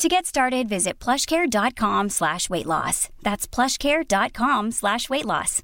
To get started, visit plushcare.com slash weight loss. That's plushcare.com slash weight loss.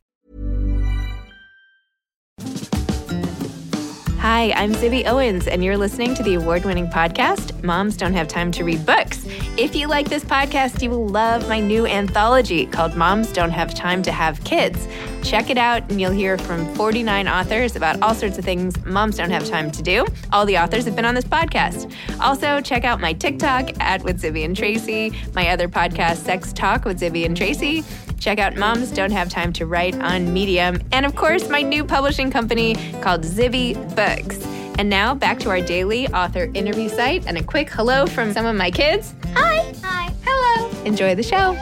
Hi, I'm Zibby Owens, and you're listening to the award winning podcast, Moms Don't Have Time to Read Books. If you like this podcast, you will love my new anthology called Moms Don't Have Time to Have Kids. Check it out, and you'll hear from 49 authors about all sorts of things moms don't have time to do. All the authors have been on this podcast. Also, check out my TikTok at with Zibby and Tracy, my other podcast, Sex Talk with Zibby and Tracy. Check out Moms Don't Have Time to Write on Medium. And of course, my new publishing company called Zibby Books. And now back to our daily author interview site and a quick hello from some of my kids. Hi. Hi. Hello. Enjoy the show.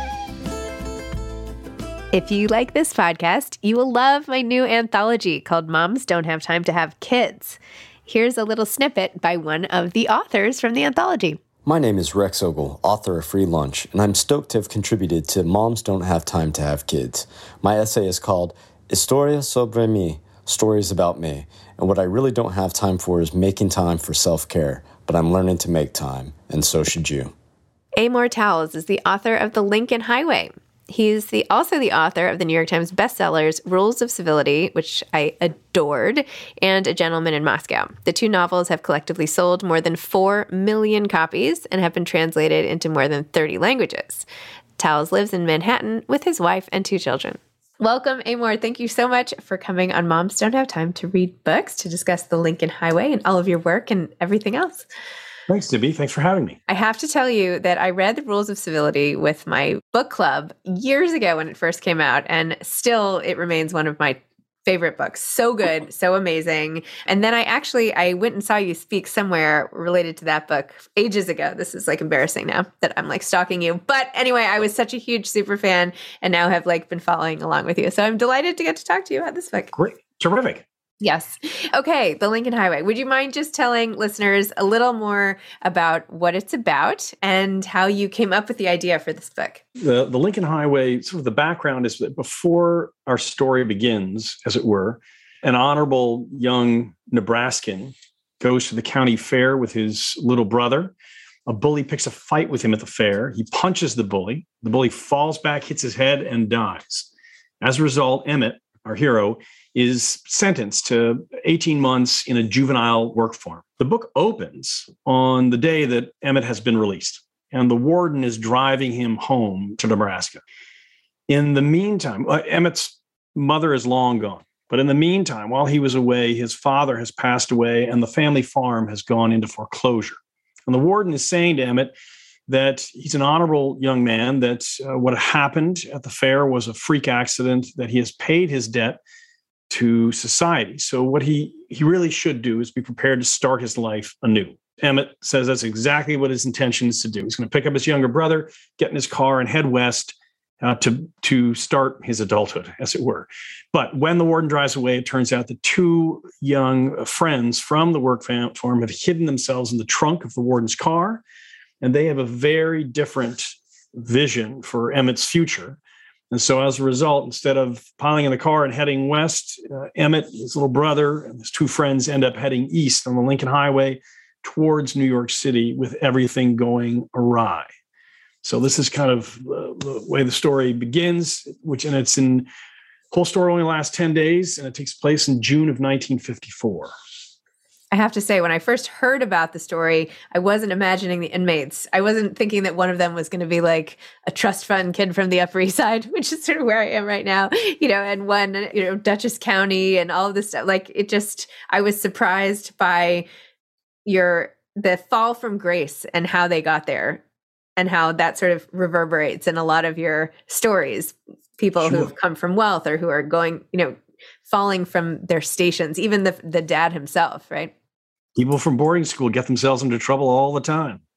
If you like this podcast, you will love my new anthology called Moms Don't Have Time to Have Kids. Here's a little snippet by one of the authors from the anthology. My name is Rex Ogle, author of Free Lunch, and I'm stoked to have contributed to Moms Don't Have Time to Have Kids. My essay is called Historia sobre mí, Stories About Me, and what I really don't have time for is making time for self care, but I'm learning to make time, and so should you. Amor Towles is the author of The Lincoln Highway. He's the also the author of the New York Times bestsellers Rules of Civility, which I adored, and A Gentleman in Moscow. The two novels have collectively sold more than 4 million copies and have been translated into more than 30 languages. Towles lives in Manhattan with his wife and two children. Welcome, Amor. Thank you so much for coming on Moms Don't Have Time to Read Books to discuss the Lincoln Highway and all of your work and everything else. Thanks, Zibby. Thanks for having me. I have to tell you that I read The Rules of Civility with my book club years ago when it first came out, and still it remains one of my favorite books. So good, so amazing. And then I actually I went and saw you speak somewhere related to that book ages ago. This is like embarrassing now that I'm like stalking you. But anyway, I was such a huge super fan and now have like been following along with you. So I'm delighted to get to talk to you about this book. Great. Terrific. Yes. Okay, the Lincoln Highway. Would you mind just telling listeners a little more about what it's about and how you came up with the idea for this book? The, the Lincoln Highway, sort of the background is that before our story begins, as it were, an honorable young Nebraskan goes to the county fair with his little brother. A bully picks a fight with him at the fair. He punches the bully. The bully falls back, hits his head, and dies. As a result, Emmett, our hero, is sentenced to 18 months in a juvenile work farm. The book opens on the day that Emmett has been released, and the warden is driving him home to Nebraska. In the meantime, uh, Emmett's mother is long gone. But in the meantime, while he was away, his father has passed away and the family farm has gone into foreclosure. And the warden is saying to Emmett, that he's an honorable young man, that uh, what happened at the fair was a freak accident, that he has paid his debt to society. So what he he really should do is be prepared to start his life anew. Emmett says that's exactly what his intention is to do. He's going to pick up his younger brother, get in his car, and head west uh, to to start his adulthood, as it were. But when the warden drives away, it turns out the two young friends from the work farm have hidden themselves in the trunk of the warden's car and they have a very different vision for Emmett's future. And so, as a result, instead of piling in the car and heading west, uh, Emmett, his little brother, and his two friends end up heading east on the Lincoln Highway towards New York City with everything going awry. So, this is kind of uh, the way the story begins, which, and it's in whole story only lasts 10 days, and it takes place in June of 1954. I have to say, when I first heard about the story, I wasn't imagining the inmates. I wasn't thinking that one of them was going to be like a trust fund kid from the Upper East Side, which is sort of where I am right now, you know, and one, you know, Dutchess County and all of this stuff. Like it just, I was surprised by your, the fall from grace and how they got there and how that sort of reverberates in a lot of your stories. People sure. who've come from wealth or who are going, you know, falling from their stations, even the the dad himself, right? People from boarding school get themselves into trouble all the time.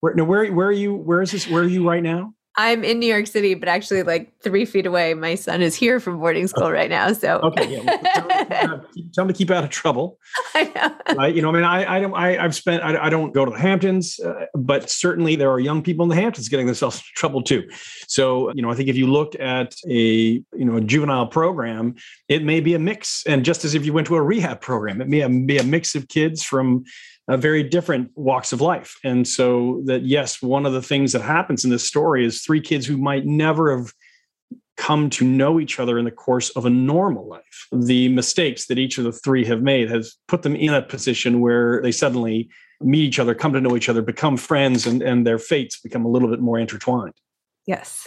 where, now, where where are you? Where is this? Where are you right now? I'm in New York City, but actually like three feet away. My son is here from boarding school right now. So okay, yeah. Well, tell, tell, him to keep out of trouble. I know. Right? You know, I mean, I I don't I, have spent I, I, don't go to the Hamptons, uh, but certainly there are young people in the Hamptons getting themselves in trouble too. So you know, I think if you look at a you know a juvenile program, it may be a mix, and just as if you went to a rehab program, it may be a mix of kids from uh, very different walks of life. And so that yes, one of the things that happens in this story is three kids who might never have come to know each other in the course of a normal life. The mistakes that each of the three have made has put them in a position where they suddenly meet each other, come to know each other, become friends, and, and their fates become a little bit more intertwined. Yes.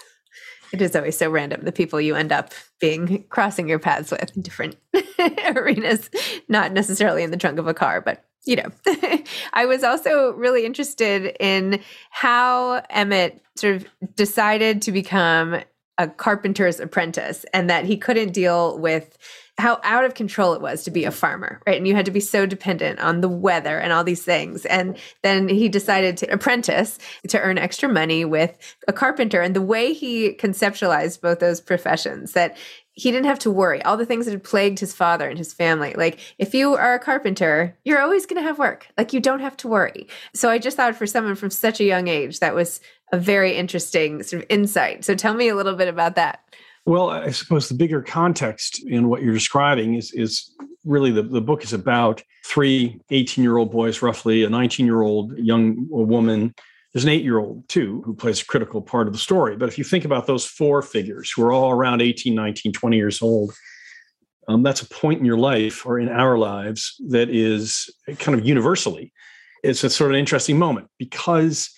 It is always so random the people you end up being crossing your paths with in different arenas, not necessarily in the trunk of a car, but you know, I was also really interested in how Emmett sort of decided to become a carpenter's apprentice and that he couldn't deal with how out of control it was to be a farmer, right? And you had to be so dependent on the weather and all these things. And then he decided to apprentice to earn extra money with a carpenter. And the way he conceptualized both those professions, that he didn't have to worry. All the things that had plagued his father and his family. Like if you are a carpenter you're always going to have work. Like you don't have to worry. So i just thought for someone from such a young age that was a very interesting sort of insight. So tell me a little bit about that. Well i suppose the bigger context in what you're describing is is really the, the book is about three 18 year old boys roughly a 19 year old young woman there's an eight year old too who plays a critical part of the story. But if you think about those four figures who are all around 18, 19, 20 years old, um, that's a point in your life or in our lives that is kind of universally. It's a sort of interesting moment because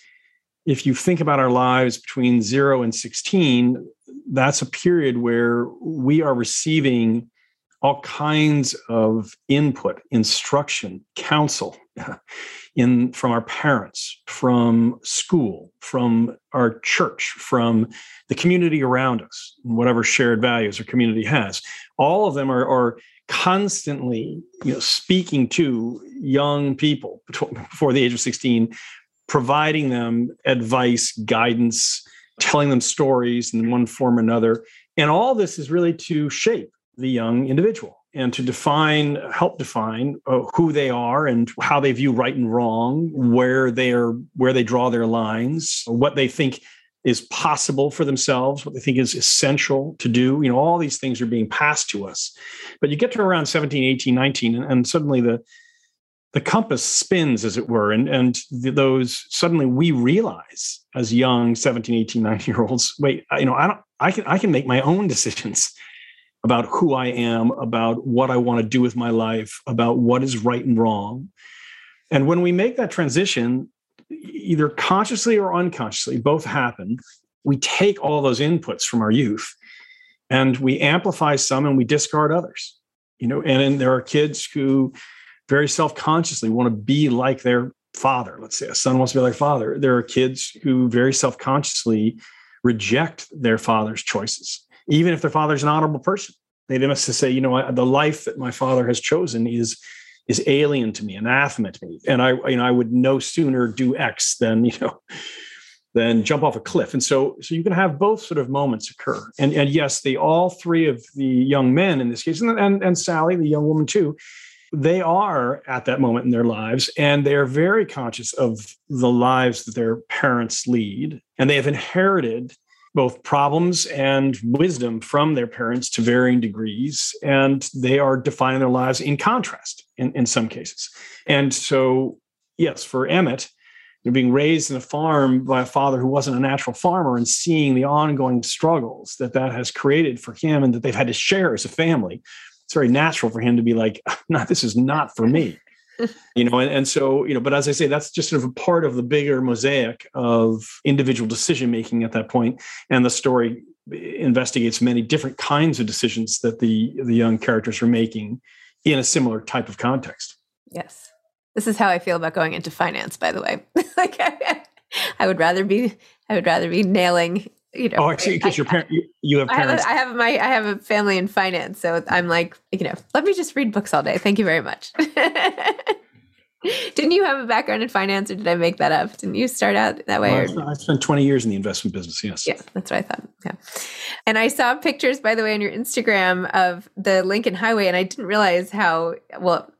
if you think about our lives between zero and 16, that's a period where we are receiving all kinds of input, instruction, counsel in from our parents, from school, from our church, from the community around us, whatever shared values our community has. All of them are, are constantly you know, speaking to young people before the age of 16, providing them advice, guidance, telling them stories in one form or another. And all this is really to shape the young individual and to define help define uh, who they are and how they view right and wrong where they are where they draw their lines what they think is possible for themselves what they think is essential to do you know all these things are being passed to us. But you get to around 17 18 19 and, and suddenly the the compass spins as it were and and the, those suddenly we realize as young 17 18 19 year olds wait you know i don't i can i can make my own decisions about who I am, about what I want to do with my life, about what is right and wrong. And when we make that transition, either consciously or unconsciously, both happen, we take all those inputs from our youth and we amplify some and we discard others. You know, and, and there are kids who very self-consciously want to be like their father. Let's say a son wants to be like father. There are kids who very self consciously reject their father's choices, even if their father's an honorable person. They must say, you know, the life that my father has chosen is is alien to me, anathema to me, and I, you know, I would no sooner do X than you know than jump off a cliff. And so, so you can have both sort of moments occur. And and yes, the all three of the young men in this case, and and, and Sally, the young woman too, they are at that moment in their lives and they are very conscious of the lives that their parents lead and they have inherited both problems and wisdom from their parents to varying degrees and they are defining their lives in contrast in, in some cases and so yes for emmett being raised in a farm by a father who wasn't a natural farmer and seeing the ongoing struggles that that has created for him and that they've had to share as a family it's very natural for him to be like, no, this is not for me. You know, and, and so, you know, but as I say, that's just sort of a part of the bigger mosaic of individual decision making at that point. And the story investigates many different kinds of decisions that the the young characters are making in a similar type of context. Yes. This is how I feel about going into finance, by the way. like I, I would rather be I would rather be nailing you know. Oh, actually, because your parent, you, you, have parents. I have, I have, my, I have a family in finance, so I'm like, you know, let me just read books all day. Thank you very much. Didn't you have a background in finance, or did I make that up? Didn't you start out that way? Well, I spent 20 years in the investment business. Yes. Yeah, that's what I thought. Yeah. And I saw pictures, by the way, on your Instagram of the Lincoln Highway, and I didn't realize how well,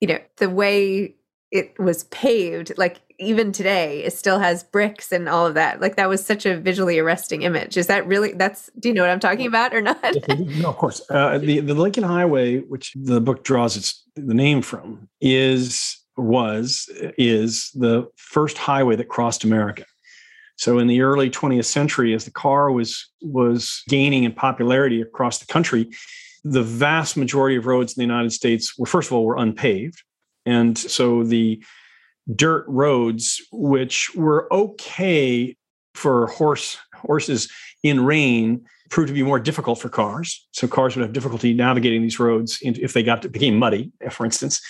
you know, the way it was paved, like even today it still has bricks and all of that. Like that was such a visually arresting image. Is that really that's do you know what i'm talking about or not? No of course. Uh, the, the lincoln highway which the book draws its the name from is was is the first highway that crossed america. So in the early 20th century as the car was was gaining in popularity across the country the vast majority of roads in the united states were first of all were unpaved and so the dirt roads, which were okay for horse horses in rain, proved to be more difficult for cars. So cars would have difficulty navigating these roads if they got to, became muddy, for instance.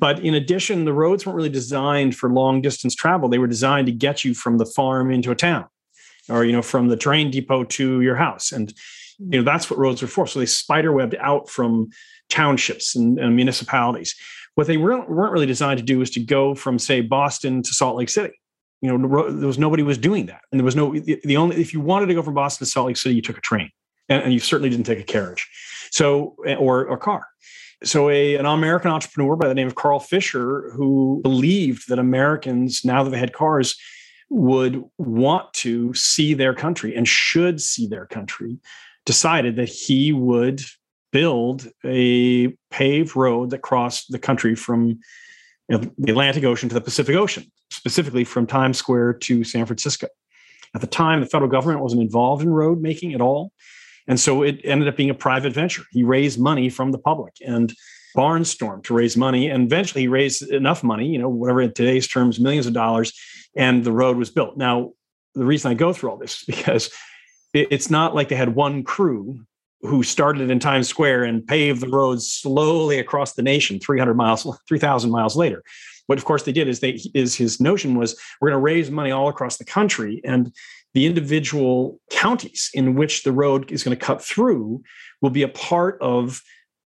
But in addition, the roads weren't really designed for long distance travel. They were designed to get you from the farm into a town, or you know, from the train depot to your house. And you know that's what roads were for. So they spiderwebbed out from townships and, and municipalities. What they weren't, really designed to do was to go from, say, Boston to Salt Lake City. You know, there was nobody was doing that, and there was no the only if you wanted to go from Boston to Salt Lake City, you took a train, and, and you certainly didn't take a carriage, so or a car. So, a, an American entrepreneur by the name of Carl Fisher, who believed that Americans, now that they had cars, would want to see their country and should see their country, decided that he would build a paved road that crossed the country from you know, the Atlantic Ocean to the Pacific Ocean, specifically from Times Square to San Francisco. At the time, the federal government wasn't involved in road making at all. And so it ended up being a private venture. He raised money from the public and barnstormed to raise money. And eventually he raised enough money, you know, whatever in today's terms, millions of dollars, and the road was built. Now, the reason I go through all this is because it's not like they had one crew who started in Times Square and paved the roads slowly across the nation 300 miles 3000 miles later. What of course they did is they is his notion was we're going to raise money all across the country and the individual counties in which the road is going to cut through will be a part of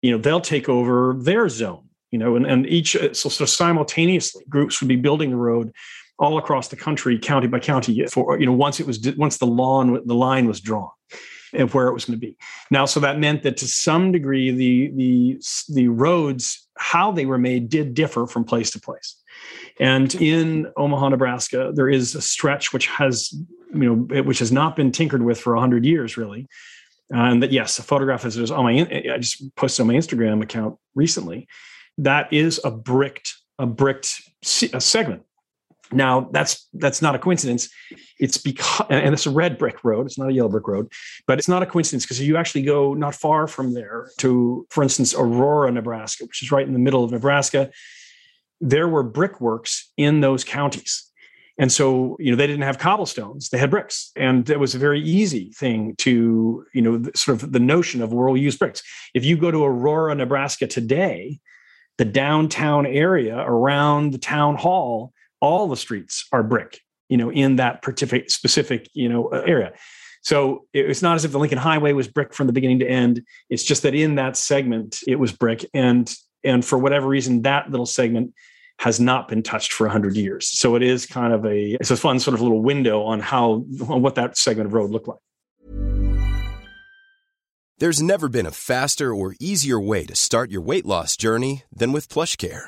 you know they'll take over their zone you know and, and each uh, so, so simultaneously groups would be building the road all across the country county by county for you know once it was once the lawn the line was drawn of where it was going to be. Now, so that meant that to some degree, the the the roads, how they were made, did differ from place to place. And in Omaha, Nebraska, there is a stretch which has, you know, which has not been tinkered with for hundred years, really. And that yes, a photograph is on my. I just posted on my Instagram account recently. That is a bricked a bricked a segment now that's that's not a coincidence. It's because and it's a red brick road. It's not a yellow brick road, but it's not a coincidence because you actually go not far from there to, for instance, Aurora, Nebraska, which is right in the middle of Nebraska. There were brickworks in those counties. And so, you know, they didn't have cobblestones; they had bricks, and it was a very easy thing to, you know, sort of the notion of we'll use bricks. If you go to Aurora, Nebraska today, the downtown area around the town hall all the streets are brick, you know, in that specific specific, you know, uh, area. So it's not as if the Lincoln Highway was brick from the beginning to end. It's just that in that segment it was brick, and and for whatever reason, that little segment has not been touched for 100 years. So it is kind of a it's a fun sort of little window on how on what that segment of road looked like. There's never been a faster or easier way to start your weight loss journey than with PlushCare.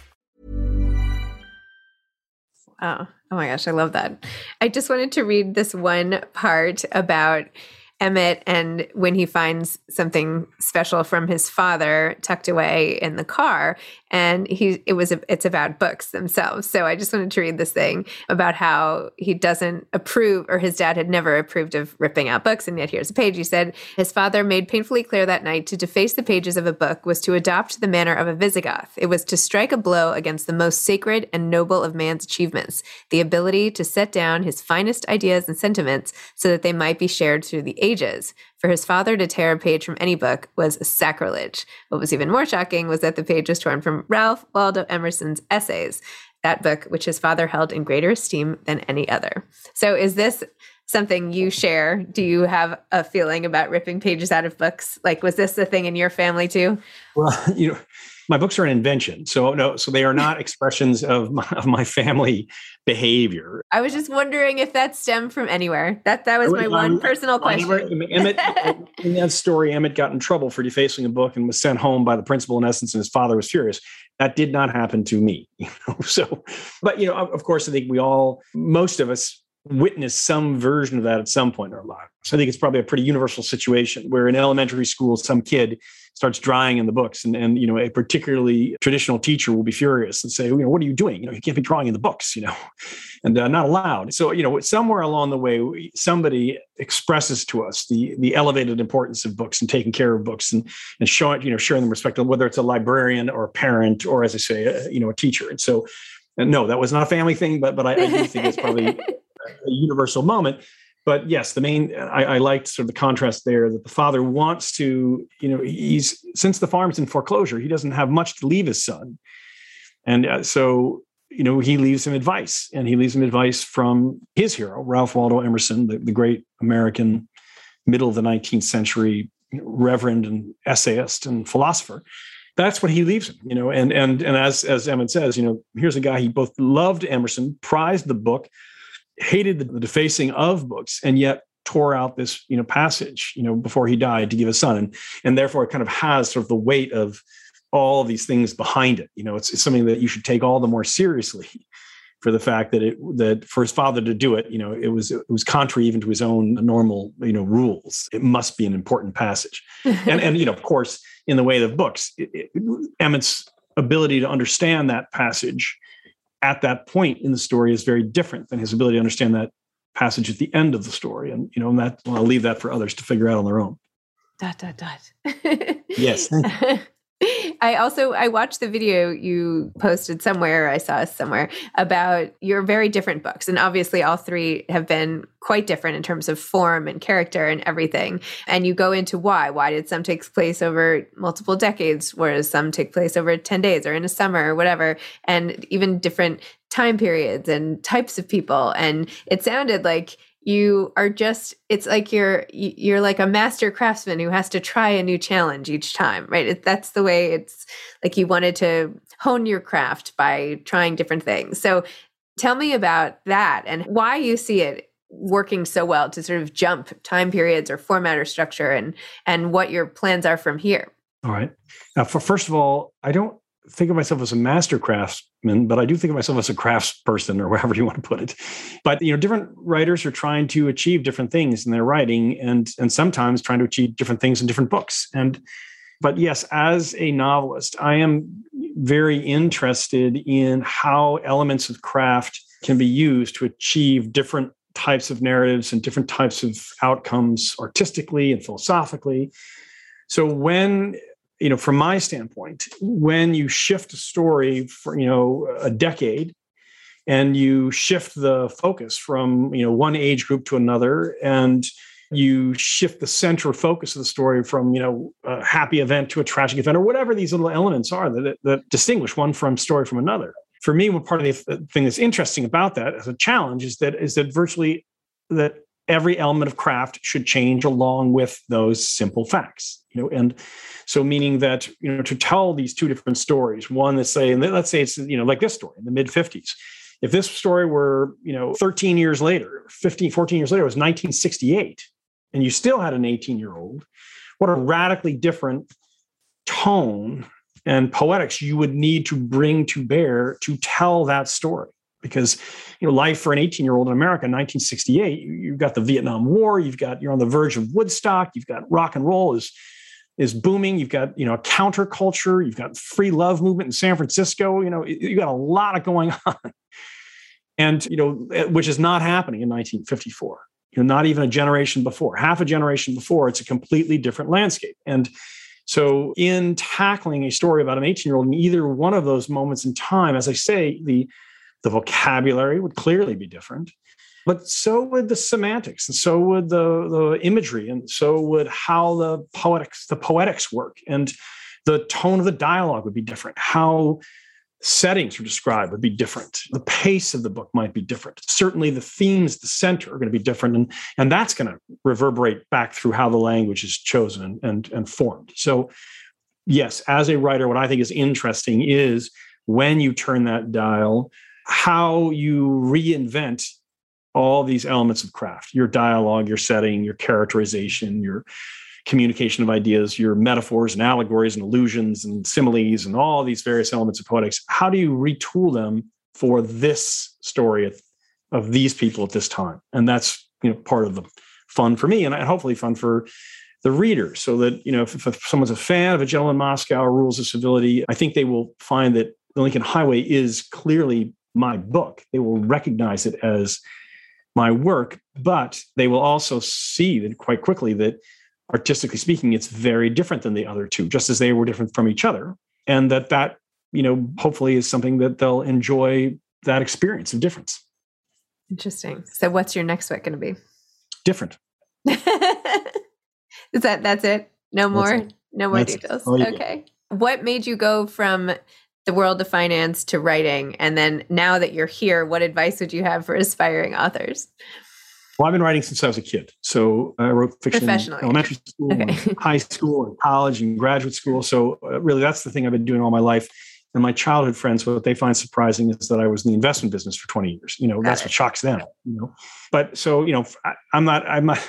Oh, oh my gosh, I love that. I just wanted to read this one part about Emmett and when he finds something special from his father tucked away in the car and he it was it's about books themselves so i just wanted to read this thing about how he doesn't approve or his dad had never approved of ripping out books and yet here's a page he said his father made painfully clear that night to deface the pages of a book was to adopt the manner of a visigoth it was to strike a blow against the most sacred and noble of man's achievements the ability to set down his finest ideas and sentiments so that they might be shared through the ages. For his father to tear a page from any book was sacrilege. What was even more shocking was that the page was torn from Ralph Waldo Emerson's essays, that book which his father held in greater esteem than any other. So, is this something you share? Do you have a feeling about ripping pages out of books? Like, was this a thing in your family too? Well, you know, my books are an invention. So no, so they are not expressions of my, of my family behavior. I was just wondering if that stemmed from anywhere. That that was my um, one personal question. Emmett, in that story, Emmett got in trouble for defacing a book and was sent home by the principal in essence, and his father was furious. That did not happen to me. You know? So, but you know, of course, I think we all, most of us, witness some version of that at some point in our lives. I think it's probably a pretty universal situation where in elementary school, some kid starts drawing in the books. And, and you know a particularly traditional teacher will be furious and say you know what are you doing? You know you can't be drawing in the books you know. And uh, not allowed. So you know somewhere along the way somebody expresses to us the the elevated importance of books and taking care of books and and showing you know sharing them respect whether it's a librarian or a parent or as i say a, you know a teacher. And so no that was not a family thing but but i, I do think it's probably a universal moment but yes, the main I, I, liked sort of the contrast there that the father wants to, you know, he's since the farm's in foreclosure, he doesn't have much to leave his son, and uh, so you know he leaves him advice, and he leaves him advice from his hero Ralph Waldo Emerson, the, the great American middle of the 19th century reverend and essayist and philosopher. That's what he leaves him, you know, and and and as as Emmett says, you know, here's a guy he both loved Emerson, prized the book hated the, defacing of books and yet tore out this you know passage you know before he died to give his son. And and therefore it kind of has sort of the weight of all of these things behind it. You know it's, it's something that you should take all the more seriously for the fact that it that for his father to do it you know it was it was contrary even to his own normal you know rules. It must be an important passage. And and you know of course in the way of books it, it, emmett's ability to understand that passage at that point in the story is very different than his ability to understand that passage at the end of the story. And you know, and that well, I'll leave that for others to figure out on their own. Dot dot dot. yes. I also I watched the video you posted somewhere, I saw somewhere about your very different books. And obviously all three have been quite different in terms of form and character and everything. And you go into why. Why did some take place over multiple decades, whereas some take place over 10 days or in a summer or whatever, and even different time periods and types of people. And it sounded like you are just it's like you're you're like a master craftsman who has to try a new challenge each time right? It, that's the way it's like you wanted to hone your craft by trying different things. So tell me about that and why you see it working so well to sort of jump time periods or format or structure and and what your plans are from here. All right. Now for first of all i don't think of myself as a master craftsman, but I do think of myself as a craftsperson or whatever you want to put it. But you know, different writers are trying to achieve different things in their writing and and sometimes trying to achieve different things in different books. And but yes, as a novelist, I am very interested in how elements of craft can be used to achieve different types of narratives and different types of outcomes artistically and philosophically. So when you know, from my standpoint, when you shift a story for, you know, a decade and you shift the focus from, you know, one age group to another and you shift the center focus of the story from, you know, a happy event to a tragic event or whatever these little elements are that, that distinguish one from story from another. For me, one part of the thing that's interesting about that as a challenge is that is that virtually that every element of craft should change along with those simple facts you know and so meaning that you know to tell these two different stories one that say and let's say it's you know like this story in the mid 50s if this story were you know 13 years later 15 14 years later it was 1968 and you still had an 18 year old what a radically different tone and poetics you would need to bring to bear to tell that story because you know life for an 18 year old in america in 1968 you've got the vietnam war you've got you're on the verge of woodstock you've got rock and roll is is booming you've got you know a counterculture you've got free love movement in san francisco you know you got a lot of going on. And you know eh, which is not happening in 1954 you know not even a generation before. Half a generation before it's a completely different landscape. And so in tackling a story about an 18 year old in either one of those moments in time as i say the the vocabulary would clearly be different, but so would the semantics, and so would the, the imagery, and so would how the poetics, the poetics work, and the tone of the dialogue would be different. How settings are described would be different. The pace of the book might be different. Certainly, the themes, the center, are going to be different, and and that's going to reverberate back through how the language is chosen and and, and formed. So, yes, as a writer, what I think is interesting is when you turn that dial how you reinvent all these elements of craft your dialogue, your setting, your characterization, your communication of ideas, your metaphors and allegories and allusions and similes and all these various elements of poetics. How do you retool them for this story of, these people at this time? And that's you know part of the fun for me and hopefully fun for the reader so that you know if, if someone's a fan of a gentleman moscow rules of civility i think they will find that the lincoln highway is clearly my book. They will recognize it as my work, but they will also see that quite quickly that artistically speaking, it's very different than the other two, just as they were different from each other. And that that, you know, hopefully is something that they'll enjoy that experience of difference. Interesting. So what's your next book going to be? Different. is that that's it? No more no more that's details. Oh, okay. What made you go from the world of finance to writing. And then now that you're here what advice would you have for aspiring authors? Well i've been writing since i was a kid. So i wrote fiction in elementary school okay. high school and college and graduate school. So uh, really that's the thing i've been doing all my life. And my childhood friends what they find surprising is that i was in the investment business for 20 years. You know Got that's it. what shocks them you know. But so you know I, i'm not i'm not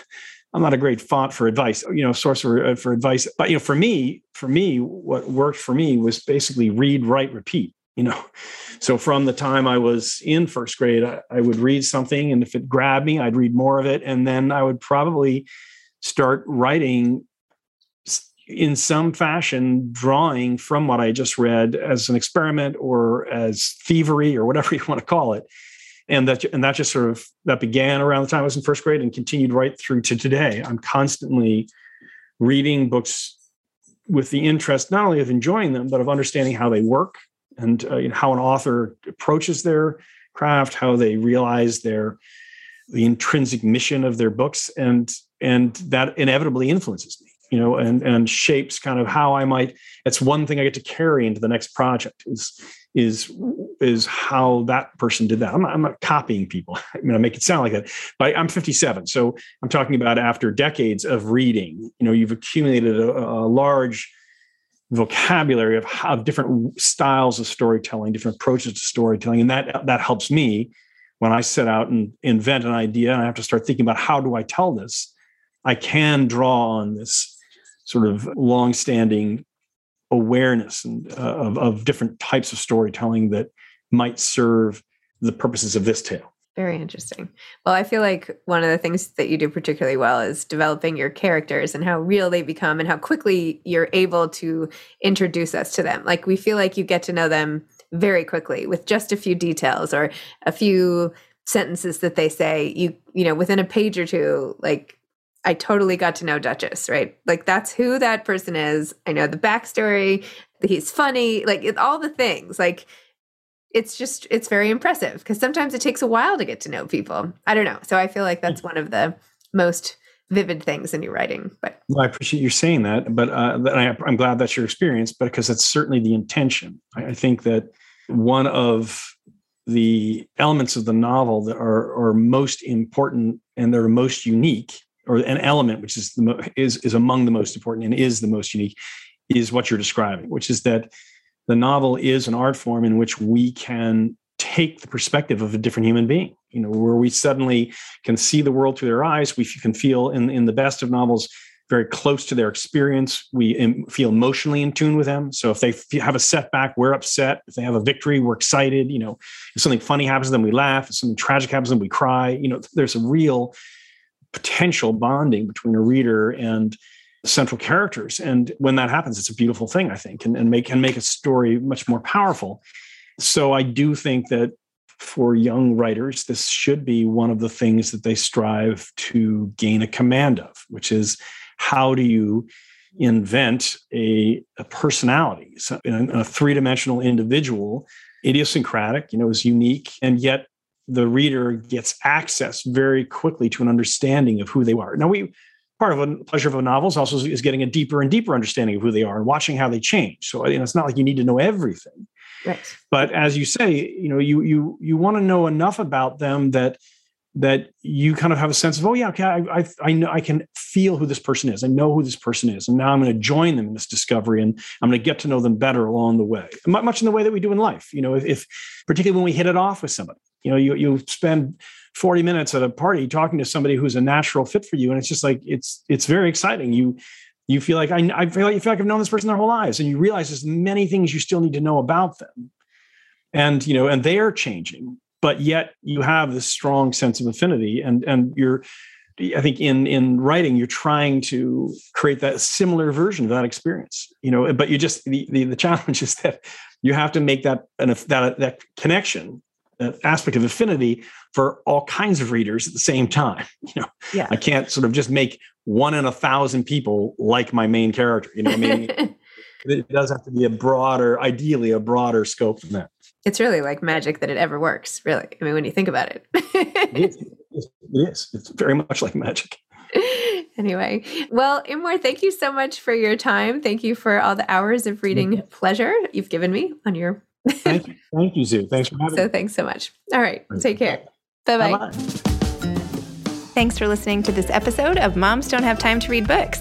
I'm not a great font for advice, you know, source for, uh, for advice. But you know, for me, for me, what worked for me was basically read, write, repeat. You know, so from the time I was in first grade, I, I would read something, and if it grabbed me, I'd read more of it, and then I would probably start writing in some fashion drawing from what I just read as an experiment or as thievery or whatever you want to call it and that and that just sort of that began around the time I was in first grade and continued right through to today. I'm constantly reading books with the interest not only of enjoying them, but of understanding how they work and uh, you know, how an author approaches their craft, how they realize their the intrinsic mission of their books, and and that inevitably influences me, you know, and and shapes kind of how I might. It's one thing I get to carry into the next project is is is how that person did that. I'm not, I'm not copying people. I mean, I make it sound like that. But I'm 57, so I'm talking about after decades of reading. You know, you've accumulated a, a large vocabulary of, of different styles of storytelling, different approaches to storytelling, and that that helps me when I set out and invent an idea and I have to start thinking about how do I tell this. I can draw on this sort of long-standing awareness and, uh, of, of different types of storytelling that might serve the purposes of this tale. Very interesting. Well, I feel like one of the things that you do particularly well is developing your characters and how real they become and how quickly you're able to introduce us to them. Like we feel like you get to know them very quickly with just a few details or a few sentences that they say. You you know, within a page or two, like I totally got to know Duchess, right? Like that's who that person is. I know the backstory. He's funny, like it, all the things. Like it's just it's very impressive because sometimes it takes a while to get to know people. I don't know. So I feel like that's one of the most vivid things in your writing. But well, I appreciate you saying that. But uh, I, am glad that's your experience, but because that's certainly the intention. I, I think that one of the elements of the novel that are, are most important and they're most unique or an element which is the mo- is is among the most important and is the most unique is what you're describing which is that the novel is an art form in which we can take the perspective of a different human being you know where we suddenly can see the world through their eyes. We can feel in in the best of novels very close to their experience. We feel emotionally in tune with them. So if they have a setback we're upset. If they have a victory we're excited you know. If something funny happens to them we laugh. If something tragic happens to them we cry. You know there's a real potential bonding between a reader and central characters. And when that happens, it's a beautiful thing, I think, and, and make can make a story much more powerful. So I do think that for young writers, this should be one of the things that they strive to gain a command of, which is how do you invent a, a personality, so a, a three-dimensional individual, idiosyncratic, you know, is unique, and yet the reader gets access very quickly to an understanding of who they are. Now, we part of a pleasure of a novel is also is getting a deeper and deeper understanding of who they are and watching how they change. So you know, it's not like you need to know everything. Right. But as you say, you know, you you you want to know enough about them that that you kind of have a sense of, oh yeah, okay, I I, I know I can feel who this person is. I know who this person is, and now I'm going to join them in this discovery, and I'm going to get to know them better along the way, much in the way that we do in life. You know, if, if particularly when we hit it off with somebody, you know, you you spend 40 minutes at a party talking to somebody who's a natural fit for you, and it's just like it's it's very exciting. You you feel like I, I feel like you feel like I've known this person their whole lives, and you realize there's many things you still need to know about them, and you know, and they are changing, but yet you have this strong sense of affinity, and and you're I think in in writing, you're trying to create that similar version of that experience, you know. But you just the the, the challenge is that you have to make that an, that that connection Uh, aspect of affinity for all kinds of readers at the same time. You know, yeah. I can't sort of just make one in a thousand people like my main character. You know, I mean, it does have to be a broader, ideally a broader scope than that. It's really like magic that it ever works. Really, I mean, when you think about it, it, is. it is. It's very much like magic. Anyway, well, Amor, thank you so much for your time. Thank you for all the hours of reading pleasure you've given me on your Thank you. Thank you, Zoo. Thanks for having so me. thanks so much. All right. Take care. Bye bye. Thanks for listening to this episode of Moms Don't Have Time to Read Books.